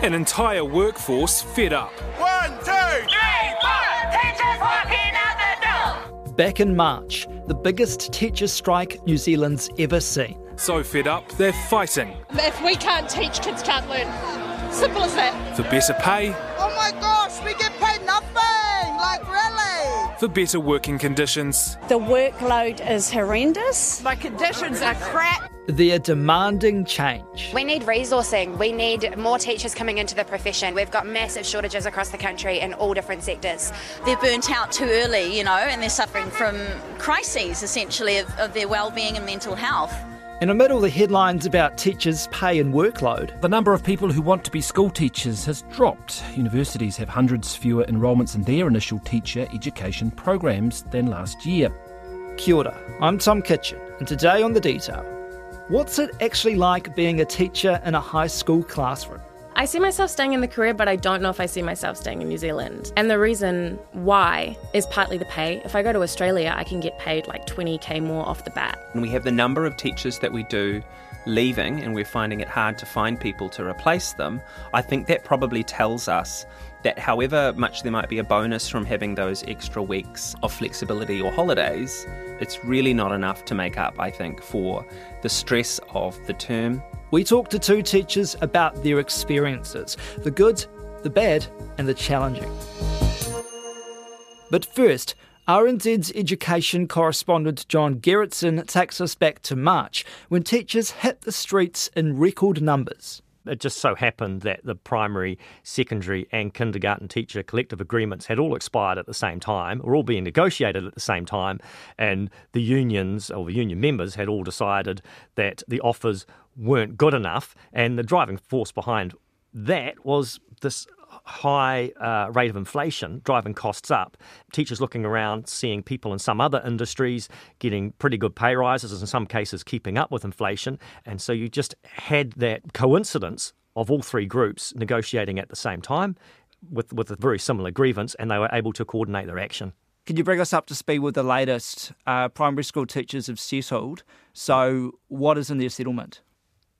An entire workforce fed up. One, two, three, four. Teachers walking out the door. Back in March, the biggest teacher strike New Zealand's ever seen. So fed up, they're fighting. If we can't teach, kids can't learn. Simple as that. For better pay. Oh my gosh, we get paid nothing! Like, really? For better working conditions. The workload is horrendous. My conditions are crap. They're demanding change. We need resourcing. We need more teachers coming into the profession. We've got massive shortages across the country in all different sectors. They're burnt out too early, you know, and they're suffering from crises essentially of, of their well-being and mental health. And amid all the headlines about teachers' pay and workload, the number of people who want to be school teachers has dropped. Universities have hundreds fewer enrolments in their initial teacher education programs than last year. Kia ora, I'm Tom Kitchen, and today on The Detail, What's it actually like being a teacher in a high school classroom? I see myself staying in the career, but I don't know if I see myself staying in New Zealand. And the reason why is partly the pay. If I go to Australia, I can get paid like 20k more off the bat. And we have the number of teachers that we do leaving, and we're finding it hard to find people to replace them. I think that probably tells us that however much there might be a bonus from having those extra weeks of flexibility or holidays, it's really not enough to make up, I think, for the stress of the term. We talked to two teachers about their experiences the good, the bad, and the challenging. But first, RNZ's education correspondent John Gerritsen takes us back to March when teachers hit the streets in record numbers it just so happened that the primary, secondary, and kindergarten teacher collective agreements had all expired at the same time, or all being negotiated at the same time, and the unions or the union members had all decided that the offers weren't good enough, and the driving force behind that was this high uh, rate of inflation driving costs up. Teachers looking around, seeing people in some other industries getting pretty good pay rises, in some cases keeping up with inflation. And so you just had that coincidence of all three groups negotiating at the same time with, with a very similar grievance, and they were able to coordinate their action. Can you bring us up to speed with the latest? Uh, primary school teachers have settled. So, what is in their settlement?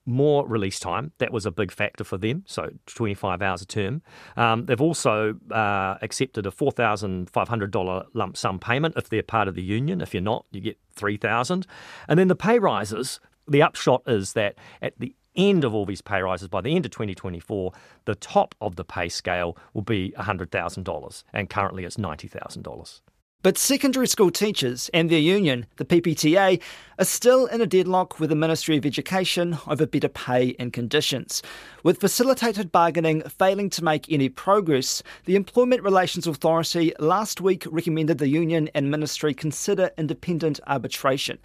More release time. That was a big factor for them, so 25 hours a term. Um, they've also uh, accepted a $4,500 lump sum payment if they're part of the union. If you're not, you get 3000 And then the pay rises, the upshot is that at the end of all these pay rises, by the end of 2024, the top of the pay scale will be $100,000, and currently it's $90,000. But secondary school teachers and their union, the PPTA, are still in a deadlock with the Ministry of Education over better pay and conditions. With facilitated bargaining failing to make any progress, the Employment Relations Authority last week recommended the union and ministry consider independent arbitration.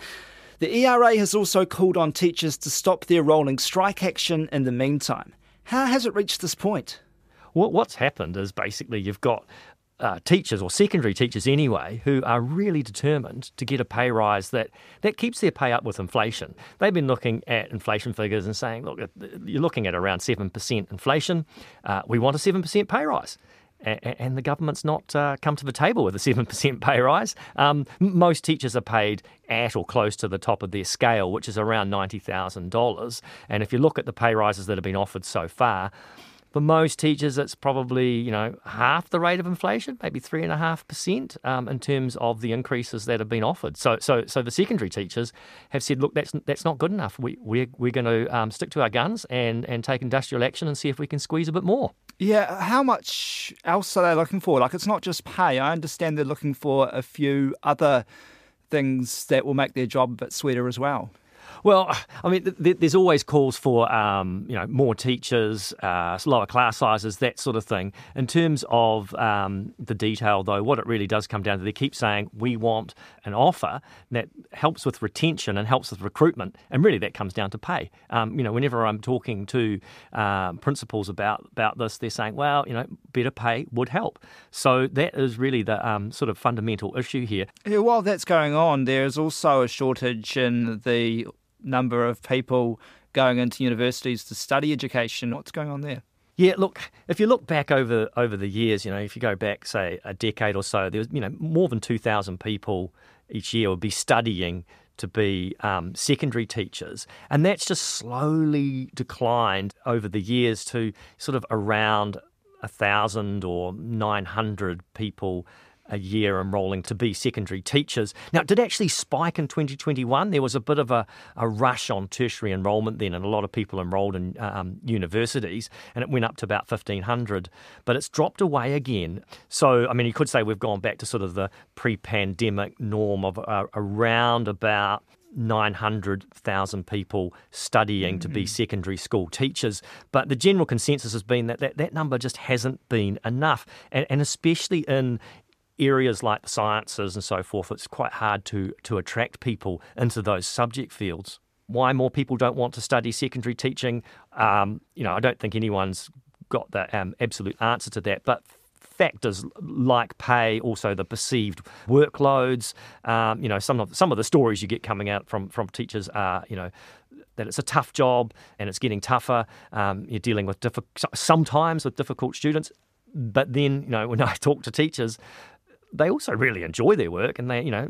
The ERA has also called on teachers to stop their rolling strike action in the meantime. How has it reached this point? what's happened is basically you've got uh, teachers or secondary teachers anyway who are really determined to get a pay rise that, that keeps their pay up with inflation. They've been looking at inflation figures and saying, look, you're looking at around 7% inflation. Uh, we want a 7% pay rise. And the government's not uh, come to the table with a 7% pay rise. Um, most teachers are paid at or close to the top of their scale, which is around $90,000. And if you look at the pay rises that have been offered so far, for most teachers, it's probably you know half the rate of inflation, maybe three and a half percent um, in terms of the increases that have been offered. So, so, so the secondary teachers have said, look, that's that's not good enough. We we're, we're going to um, stick to our guns and and take industrial action and see if we can squeeze a bit more. Yeah, how much else are they looking for? Like, it's not just pay. I understand they're looking for a few other things that will make their job a bit sweeter as well. Well, I mean, th- th- there's always calls for um, you know more teachers, uh, lower class sizes, that sort of thing. In terms of um, the detail, though, what it really does come down to, they keep saying we want an offer that helps with retention and helps with recruitment, and really that comes down to pay. Um, you know, whenever I'm talking to uh, principals about about this, they're saying, well, you know, better pay would help. So that is really the um, sort of fundamental issue here. Yeah, while that's going on, there is also a shortage in the number of people going into universities to study education. What's going on there? Yeah, look, if you look back over over the years, you know, if you go back say a decade or so, there was you know more than two thousand people each year would be studying to be um, secondary teachers. And that's just slowly declined over the years to sort of around a thousand or 900 people a year enrolling to be secondary teachers. Now, it did actually spike in 2021. There was a bit of a, a rush on tertiary enrolment then, and a lot of people enrolled in um, universities, and it went up to about 1,500. But it's dropped away again. So, I mean, you could say we've gone back to sort of the pre pandemic norm of uh, around about 900,000 people studying mm-hmm. to be mm. secondary school teachers. But the general consensus has been that that, that number just hasn't been enough. And, and especially in areas like the sciences and so forth, it's quite hard to, to attract people into those subject fields. Why more people don't want to study secondary teaching, um, you know, I don't think anyone's got the um, absolute answer to that. But factors like pay, also the perceived workloads. Um, you know, some of some of the stories you get coming out from from teachers are, you know, that it's a tough job and it's getting tougher. Um, you're dealing with diffi- sometimes with difficult students, but then you know when I talk to teachers, they also really enjoy their work and they, you know,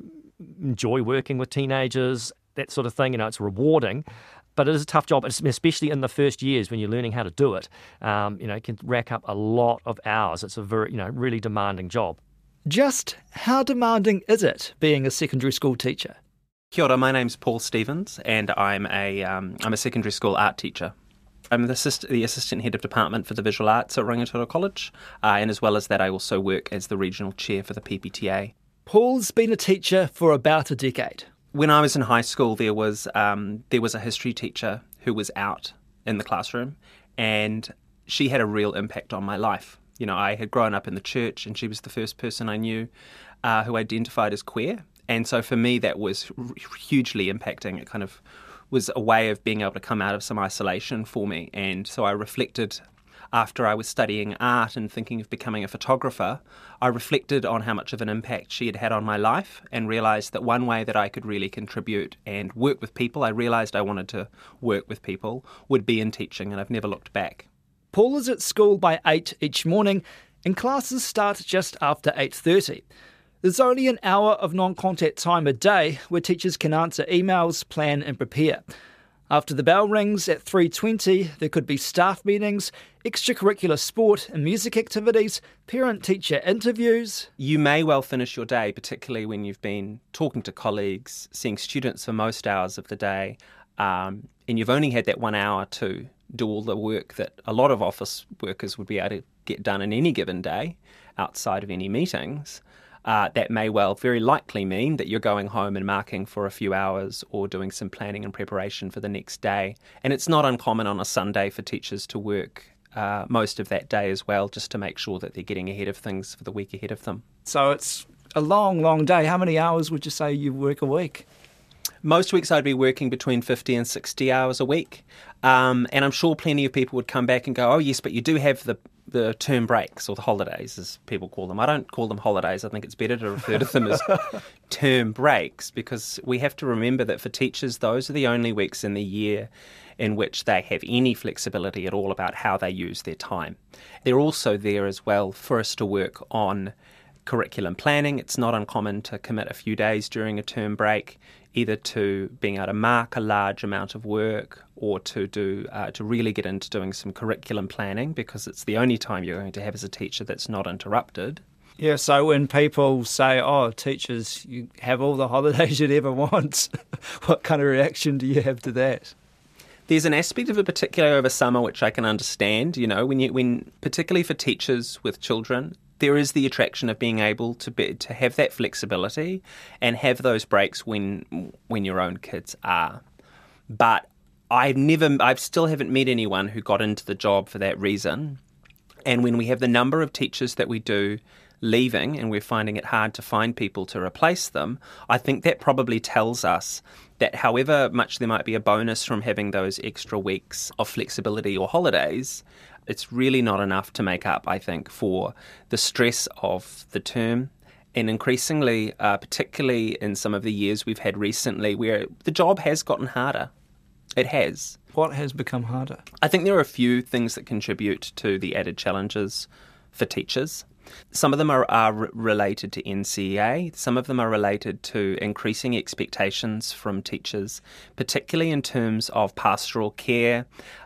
enjoy working with teenagers, that sort of thing. You know, it's rewarding, but it is a tough job, especially in the first years when you're learning how to do it. Um, you know, it can rack up a lot of hours. It's a very, you know, really demanding job. Just how demanding is it being a secondary school teacher? Kia ora, my name's Paul Stevens, and I'm a am um, a secondary school art teacher. I'm the, assist- the assistant head of department for the visual arts at Rangitoto College, uh, and as well as that, I also work as the regional chair for the PPTA. Paul's been a teacher for about a decade. When I was in high school, there was um, there was a history teacher who was out in the classroom, and she had a real impact on my life. You know, I had grown up in the church, and she was the first person I knew uh, who identified as queer, and so for me, that was hugely impacting. It kind of was a way of being able to come out of some isolation for me. And so I reflected after I was studying art and thinking of becoming a photographer, I reflected on how much of an impact she had had on my life and realized that one way that I could really contribute and work with people, I realized I wanted to work with people, would be in teaching, and I've never looked back. Paul is at school by 8 each morning and classes start just after 8:30. There's only an hour of non contact time a day where teachers can answer emails, plan and prepare. After the bell rings at 3:20, there could be staff meetings, extracurricular sport and music activities, parent-teacher interviews. You may well finish your day, particularly when you've been talking to colleagues, seeing students for most hours of the day, um, and you've only had that one hour to do all the work that a lot of office workers would be able to get done in any given day, outside of any meetings uh, that may well very likely mean that you're going home and marking for a few hours or doing some planning and preparation for the next day. And it's not uncommon on a Sunday for teachers to work uh, most of that day as well, just to make sure that they're getting ahead of things for the week ahead of them. So it's a long, long day. How many hours would you say you work a week? Most weeks I'd be working between 50 and 60 hours a week. Um, and I'm sure plenty of people would come back and go, oh, yes, but you do have the the term breaks or the holidays, as people call them. I don't call them holidays. I think it's better to refer to them as term breaks because we have to remember that for teachers, those are the only weeks in the year in which they have any flexibility at all about how they use their time. They're also there as well for us to work on curriculum planning. It's not uncommon to commit a few days during a term break either to being able to mark a large amount of work or to do uh, to really get into doing some curriculum planning because it's the only time you're going to have as a teacher that's not interrupted. Yeah, so when people say, "Oh, teachers, you have all the holidays you'd ever want," what kind of reaction do you have to that? There's an aspect of it, particularly over summer, which I can understand. You know, when you, when particularly for teachers with children, there is the attraction of being able to be, to have that flexibility and have those breaks when when your own kids are. But I've never, I've still haven't met anyone who got into the job for that reason. And when we have the number of teachers that we do leaving and we're finding it hard to find people to replace them, I think that probably tells us that however much there might be a bonus from having those extra weeks of flexibility or holidays, it's really not enough to make up, I think, for the stress of the term. And increasingly, uh, particularly in some of the years we've had recently, where the job has gotten harder. It has. What has become harder? I think there are a few things that contribute to the added challenges for teachers. Some of them are, are related to NCEA, some of them are related to increasing expectations from teachers, particularly in terms of pastoral care.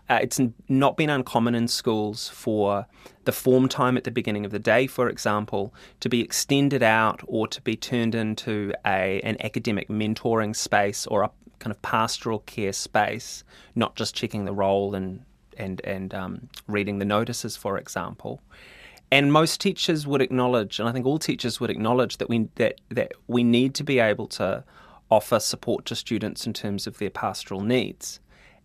Uh, it's not been uncommon in schools for the form time at the beginning of the day, for example, to be extended out or to be turned into a, an academic mentoring space or a kind of pastoral care space, not just checking the roll and and and um, reading the notices, for example. And most teachers would acknowledge, and I think all teachers would acknowledge that we that that we need to be able to offer support to students in terms of their pastoral needs.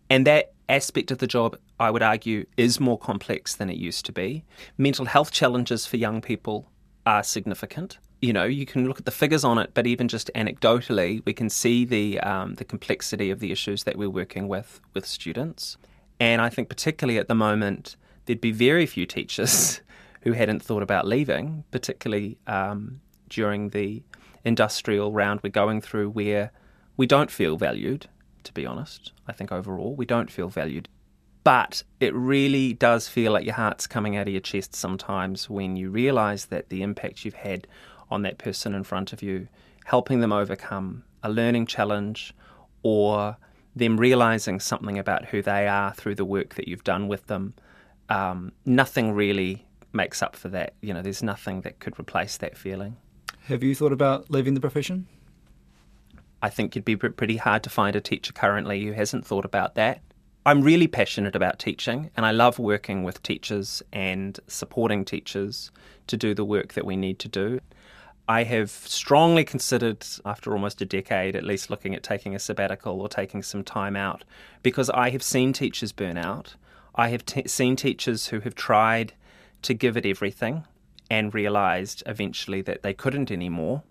And that aspect of the job, I would argue, is more complex than it used to be. Mental health challenges for young people are significant. You know, you can look at the figures on it, but even just anecdotally, we can see the um, the complexity of the issues that we're working with with students. And I think particularly at the moment, there'd be very few teachers who hadn't thought about leaving, particularly um, during the industrial round we're going through where we don't feel valued, to be honest. I think overall we don't feel valued. But it really does feel like your heart's coming out of your chest sometimes when you realise that the impact you've had on that person in front of you, helping them overcome a learning challenge or them realizing something about who they are through the work that you've done with them. Um, nothing really makes up for that. You know, there's nothing that could replace that feeling. Have you thought about leaving the profession? I think it'd be pretty hard to find a teacher currently who hasn't thought about that. I'm really passionate about teaching and I love working with teachers and supporting teachers to do the work that we need to do. I have strongly considered, after almost a decade at least, looking at taking a sabbatical or taking some time out because I have seen teachers burn out. I have t- seen teachers who have tried to give it everything and realized eventually that they couldn't anymore.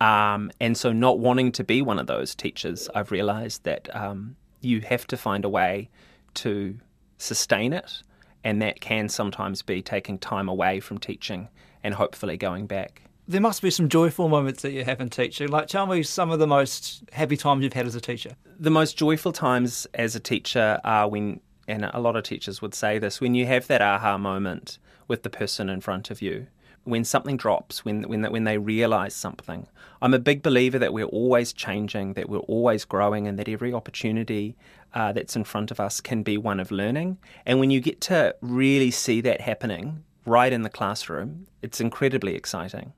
Um, and so, not wanting to be one of those teachers, I've realized that um, you have to find a way to sustain it. And that can sometimes be taking time away from teaching and hopefully going back there must be some joyful moments that you have in teaching. Like, tell me some of the most happy times you've had as a teacher. The most joyful times as a teacher are when, and a lot of teachers would say this, when you have that aha moment with the person in front of you, when something drops, when when when they realise something. I'm a big believer that we're always changing, that we're always growing, and that every opportunity uh, that's in front of us can be one of learning. And when you get to really see that happening right in the classroom, it's incredibly exciting.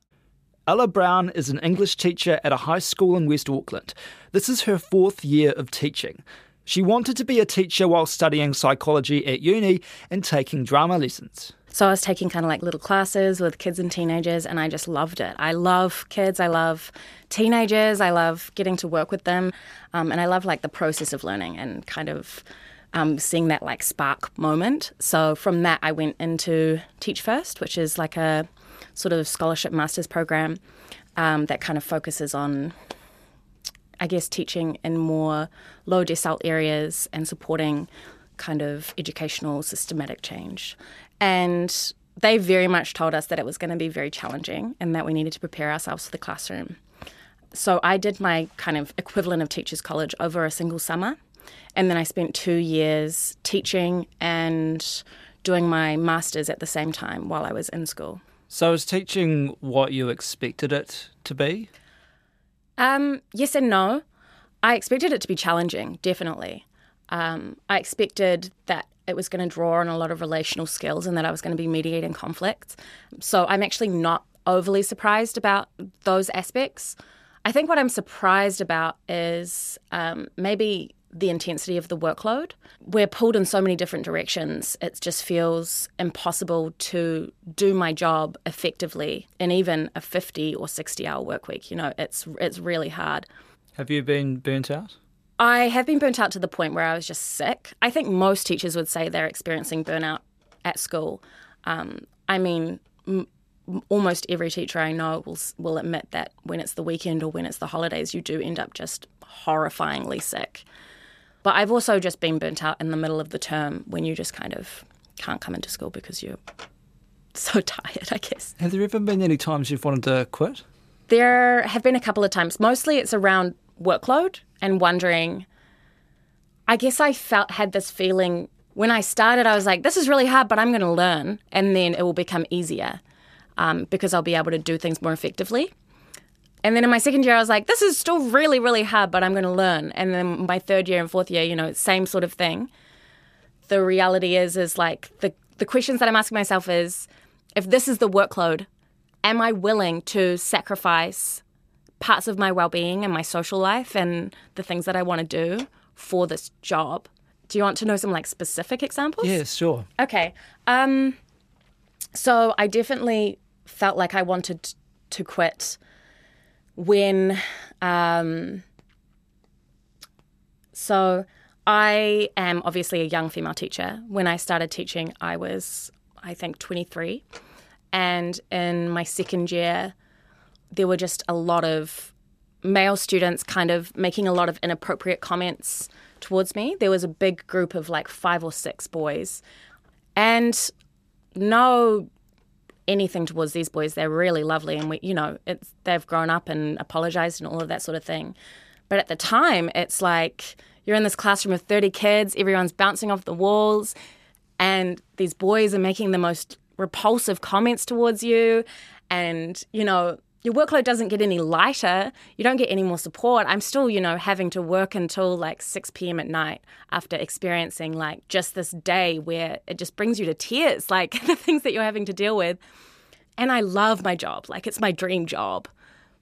Ella Brown is an English teacher at a high school in West Auckland. This is her fourth year of teaching. She wanted to be a teacher while studying psychology at uni and taking drama lessons. So I was taking kind of like little classes with kids and teenagers, and I just loved it. I love kids, I love teenagers, I love getting to work with them, um, and I love like the process of learning and kind of um, seeing that like spark moment. So from that, I went into Teach First, which is like a sort of scholarship master's program um, that kind of focuses on, I guess, teaching in more low decile areas and supporting kind of educational systematic change. And they very much told us that it was going to be very challenging and that we needed to prepare ourselves for the classroom. So I did my kind of equivalent of teachers college over a single summer. And then I spent two years teaching and doing my master's at the same time while I was in school. So, is teaching what you expected it to be? Um, yes and no. I expected it to be challenging, definitely. Um, I expected that it was going to draw on a lot of relational skills and that I was going to be mediating conflicts. So, I'm actually not overly surprised about those aspects. I think what I'm surprised about is um, maybe the intensity of the workload. We're pulled in so many different directions. It just feels impossible to do my job effectively in even a 50 or 60 hour work week. You know, it's it's really hard. Have you been burnt out? I have been burnt out to the point where I was just sick. I think most teachers would say they're experiencing burnout at school. Um, I mean, m- almost every teacher I know will will admit that when it's the weekend or when it's the holidays, you do end up just horrifyingly sick. But I've also just been burnt out in the middle of the term when you just kind of can't come into school because you're so tired, I guess. Have there ever been any times you've wanted to quit? There have been a couple of times. Mostly it's around workload and wondering. I guess I felt had this feeling when I started. I was like, "This is really hard, but I'm going to learn, and then it will become easier." um, because I'll be able to do things more effectively. And then in my second year, I was like, this is still really, really hard, but I'm going to learn. And then my third year and fourth year, you know, same sort of thing. The reality is, is like the, the questions that I'm asking myself is, if this is the workload, am I willing to sacrifice parts of my well-being and my social life and the things that I want to do for this job? Do you want to know some like specific examples? Yeah, sure. Okay. Um, so I definitely felt like I wanted to quit when. Um, so I am obviously a young female teacher. When I started teaching, I was, I think, 23. And in my second year, there were just a lot of male students kind of making a lot of inappropriate comments towards me. There was a big group of like five or six boys. And no anything towards these boys. They're really lovely, and we, you know, it's they've grown up and apologized and all of that sort of thing. But at the time, it's like you're in this classroom of 30 kids, everyone's bouncing off the walls, and these boys are making the most repulsive comments towards you, and you know. Your workload doesn't get any lighter. You don't get any more support. I'm still, you know, having to work until like 6 p.m. at night after experiencing like just this day where it just brings you to tears, like the things that you're having to deal with. And I love my job. Like it's my dream job.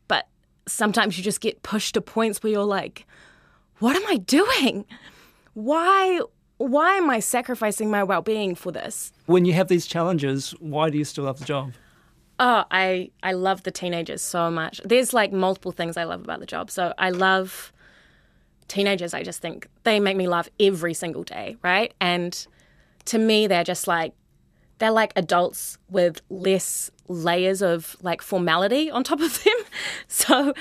But sometimes you just get pushed to points where you're like, what am I doing? Why why am I sacrificing my well-being for this? When you have these challenges, why do you still have the job? Oh, I I love the teenagers so much. There's like multiple things I love about the job. So I love teenagers. I just think they make me laugh every single day, right? And to me, they're just like they're like adults with less layers of like formality on top of them. So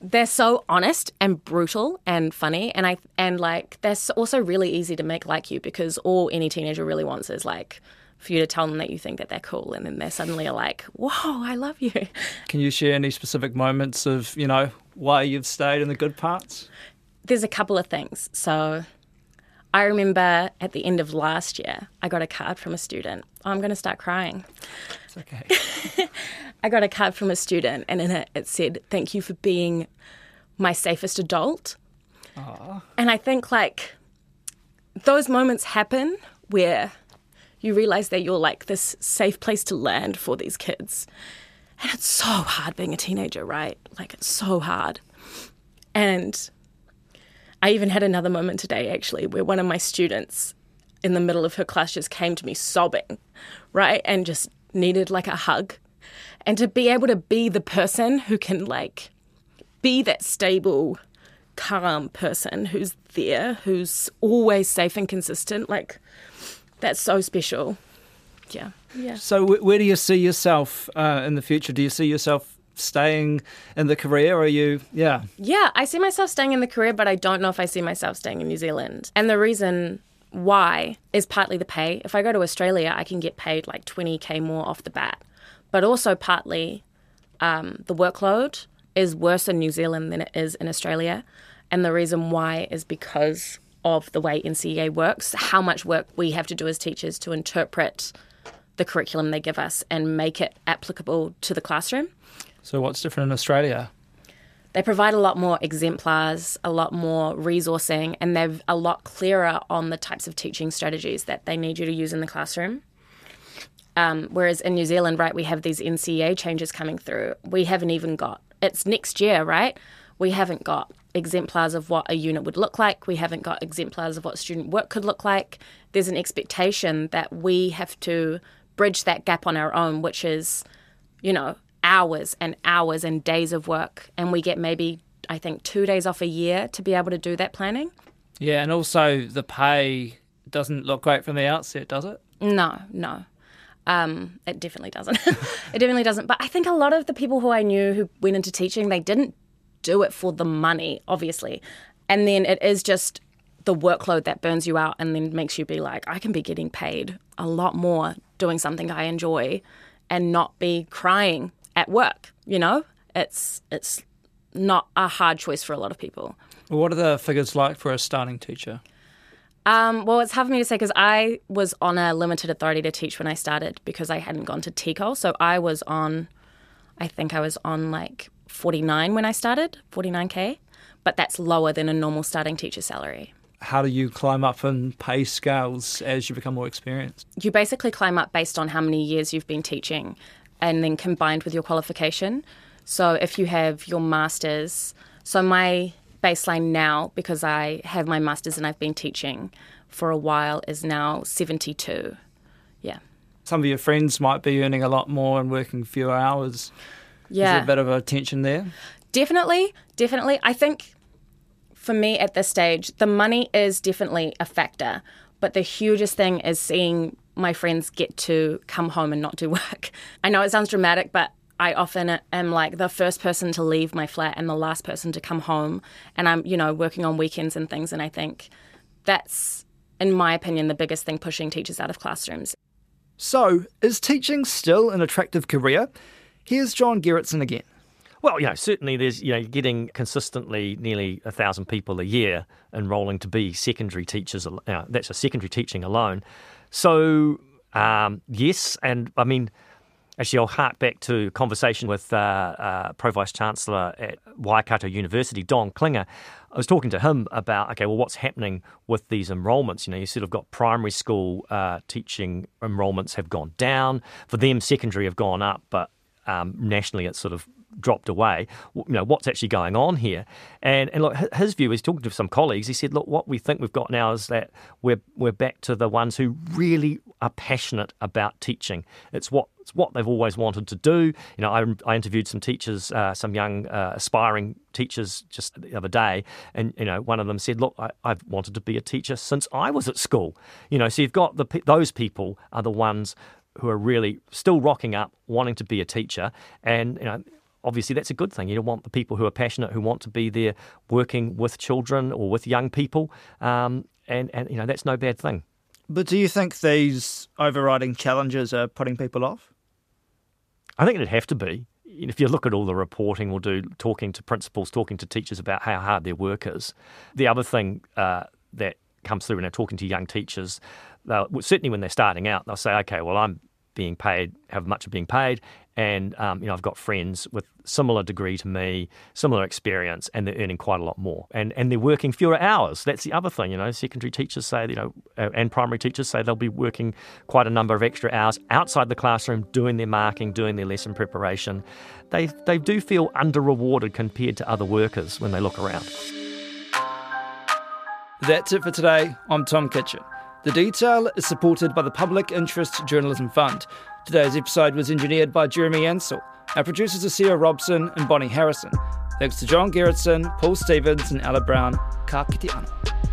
they're so honest and brutal and funny and I and like they're also really easy to make like you because all any teenager really wants is like for you to tell them that you think that they're cool and then they suddenly are like, "Whoa, I love you." Can you share any specific moments of, you know, why you've stayed in the good parts? There's a couple of things. So I remember at the end of last year, I got a card from a student. Oh, I'm going to start crying. It's okay. I got a card from a student, and in it, it said, Thank you for being my safest adult. Aww. And I think, like, those moments happen where you realize that you're like this safe place to land for these kids. And it's so hard being a teenager, right? Like, it's so hard. And I even had another moment today, actually, where one of my students in the middle of her class just came to me sobbing, right? And just needed like a hug. And to be able to be the person who can, like, be that stable, calm person who's there, who's always safe and consistent, like, that's so special. Yeah. Yeah. So, where do you see yourself uh, in the future? Do you see yourself staying in the career or are you yeah yeah i see myself staying in the career but i don't know if i see myself staying in new zealand and the reason why is partly the pay if i go to australia i can get paid like 20k more off the bat but also partly um, the workload is worse in new zealand than it is in australia and the reason why is because of the way ncea works how much work we have to do as teachers to interpret the curriculum they give us and make it applicable to the classroom so, what's different in Australia? They provide a lot more exemplars, a lot more resourcing, and they're a lot clearer on the types of teaching strategies that they need you to use in the classroom. Um, whereas in New Zealand, right, we have these NCEA changes coming through. We haven't even got, it's next year, right? We haven't got exemplars of what a unit would look like. We haven't got exemplars of what student work could look like. There's an expectation that we have to bridge that gap on our own, which is, you know, hours and hours and days of work. And we get maybe, I think, two days off a year to be able to do that planning. Yeah, and also the pay doesn't look great from the outset, does it? No, no. Um, it definitely doesn't. it definitely doesn't. But I think a lot of the people who I knew who went into teaching, they didn't do it for the money, obviously. And then it is just the workload that burns you out and then makes you be like, I can be getting paid a lot more doing something I enjoy and not be crying at work. You know, it's it's not a hard choice for a lot of people. What are the figures like for a starting teacher? Um, well, it's hard for me to say because I was on a limited authority to teach when I started because I hadn't gone to TCOL. So I was on, I think I was on like 49 when I started, 49k, but that's lower than a normal starting teacher salary. How do you climb up in pay scales as you become more experienced? You basically climb up based on how many years you've been teaching and then combined with your qualification. So if you have your master's, so my baseline now, because I have my master's and I've been teaching for a while, is now 72. Yeah. Some of your friends might be earning a lot more and working fewer hours. Yeah. Is there a bit of a tension there? Definitely, definitely. I think for me at this stage, the money is definitely a factor, but the hugest thing is seeing my friends get to come home and not do work. I know it sounds dramatic, but I often am like the first person to leave my flat and the last person to come home. And I'm, you know, working on weekends and things. And I think that's, in my opinion, the biggest thing pushing teachers out of classrooms. So, is teaching still an attractive career? Here's John Gerritsen again. Well, you know, certainly there's, you know, getting consistently nearly a thousand people a year enrolling to be secondary teachers. You know, that's a secondary teaching alone. So, um, yes, and I mean, Actually, I'll hark back to conversation with uh, uh, Pro Vice Chancellor at Waikato University, Don Klinger. I was talking to him about, okay, well, what's happening with these enrolments? You know, you sort of got primary school uh, teaching enrolments have gone down. For them, secondary have gone up, but um, nationally it's sort of dropped away. You know, what's actually going on here? And and look, his view is talking to some colleagues. He said, look, what we think we've got now is that we're we're back to the ones who really are passionate about teaching. It's what it's what they've always wanted to do. You know, I, I interviewed some teachers, uh, some young uh, aspiring teachers just the other day, and you know, one of them said, "Look, I, have wanted to be a teacher since I was at school." You know, so you've got the those people are the ones who are really still rocking up, wanting to be a teacher, and you know obviously that's a good thing. You want the people who are passionate, who want to be there working with children or with young people, um, and and you know that's no bad thing. But do you think these overriding challenges are putting people off? I think it'd have to be. If you look at all the reporting we'll do, talking to principals, talking to teachers about how hard their work is. The other thing uh, that comes through when they're talking to young teachers, certainly when they're starting out, they'll say, okay, well, I'm being paid, have much of being paid, and um, you know I've got friends with similar degree to me, similar experience, and they're earning quite a lot more, and and they're working fewer hours. That's the other thing, you know. Secondary teachers say, you know, uh, and primary teachers say they'll be working quite a number of extra hours outside the classroom, doing their marking, doing their lesson preparation. They they do feel under rewarded compared to other workers when they look around. That's it for today. I'm Tom Kitchen. The detail is supported by the Public Interest Journalism Fund. Today's episode was engineered by Jeremy Ansell. Our producers are Sarah Robson and Bonnie Harrison. Thanks to John Gerritsen, Paul Stevens, and Ella Brown. Ka kite anō.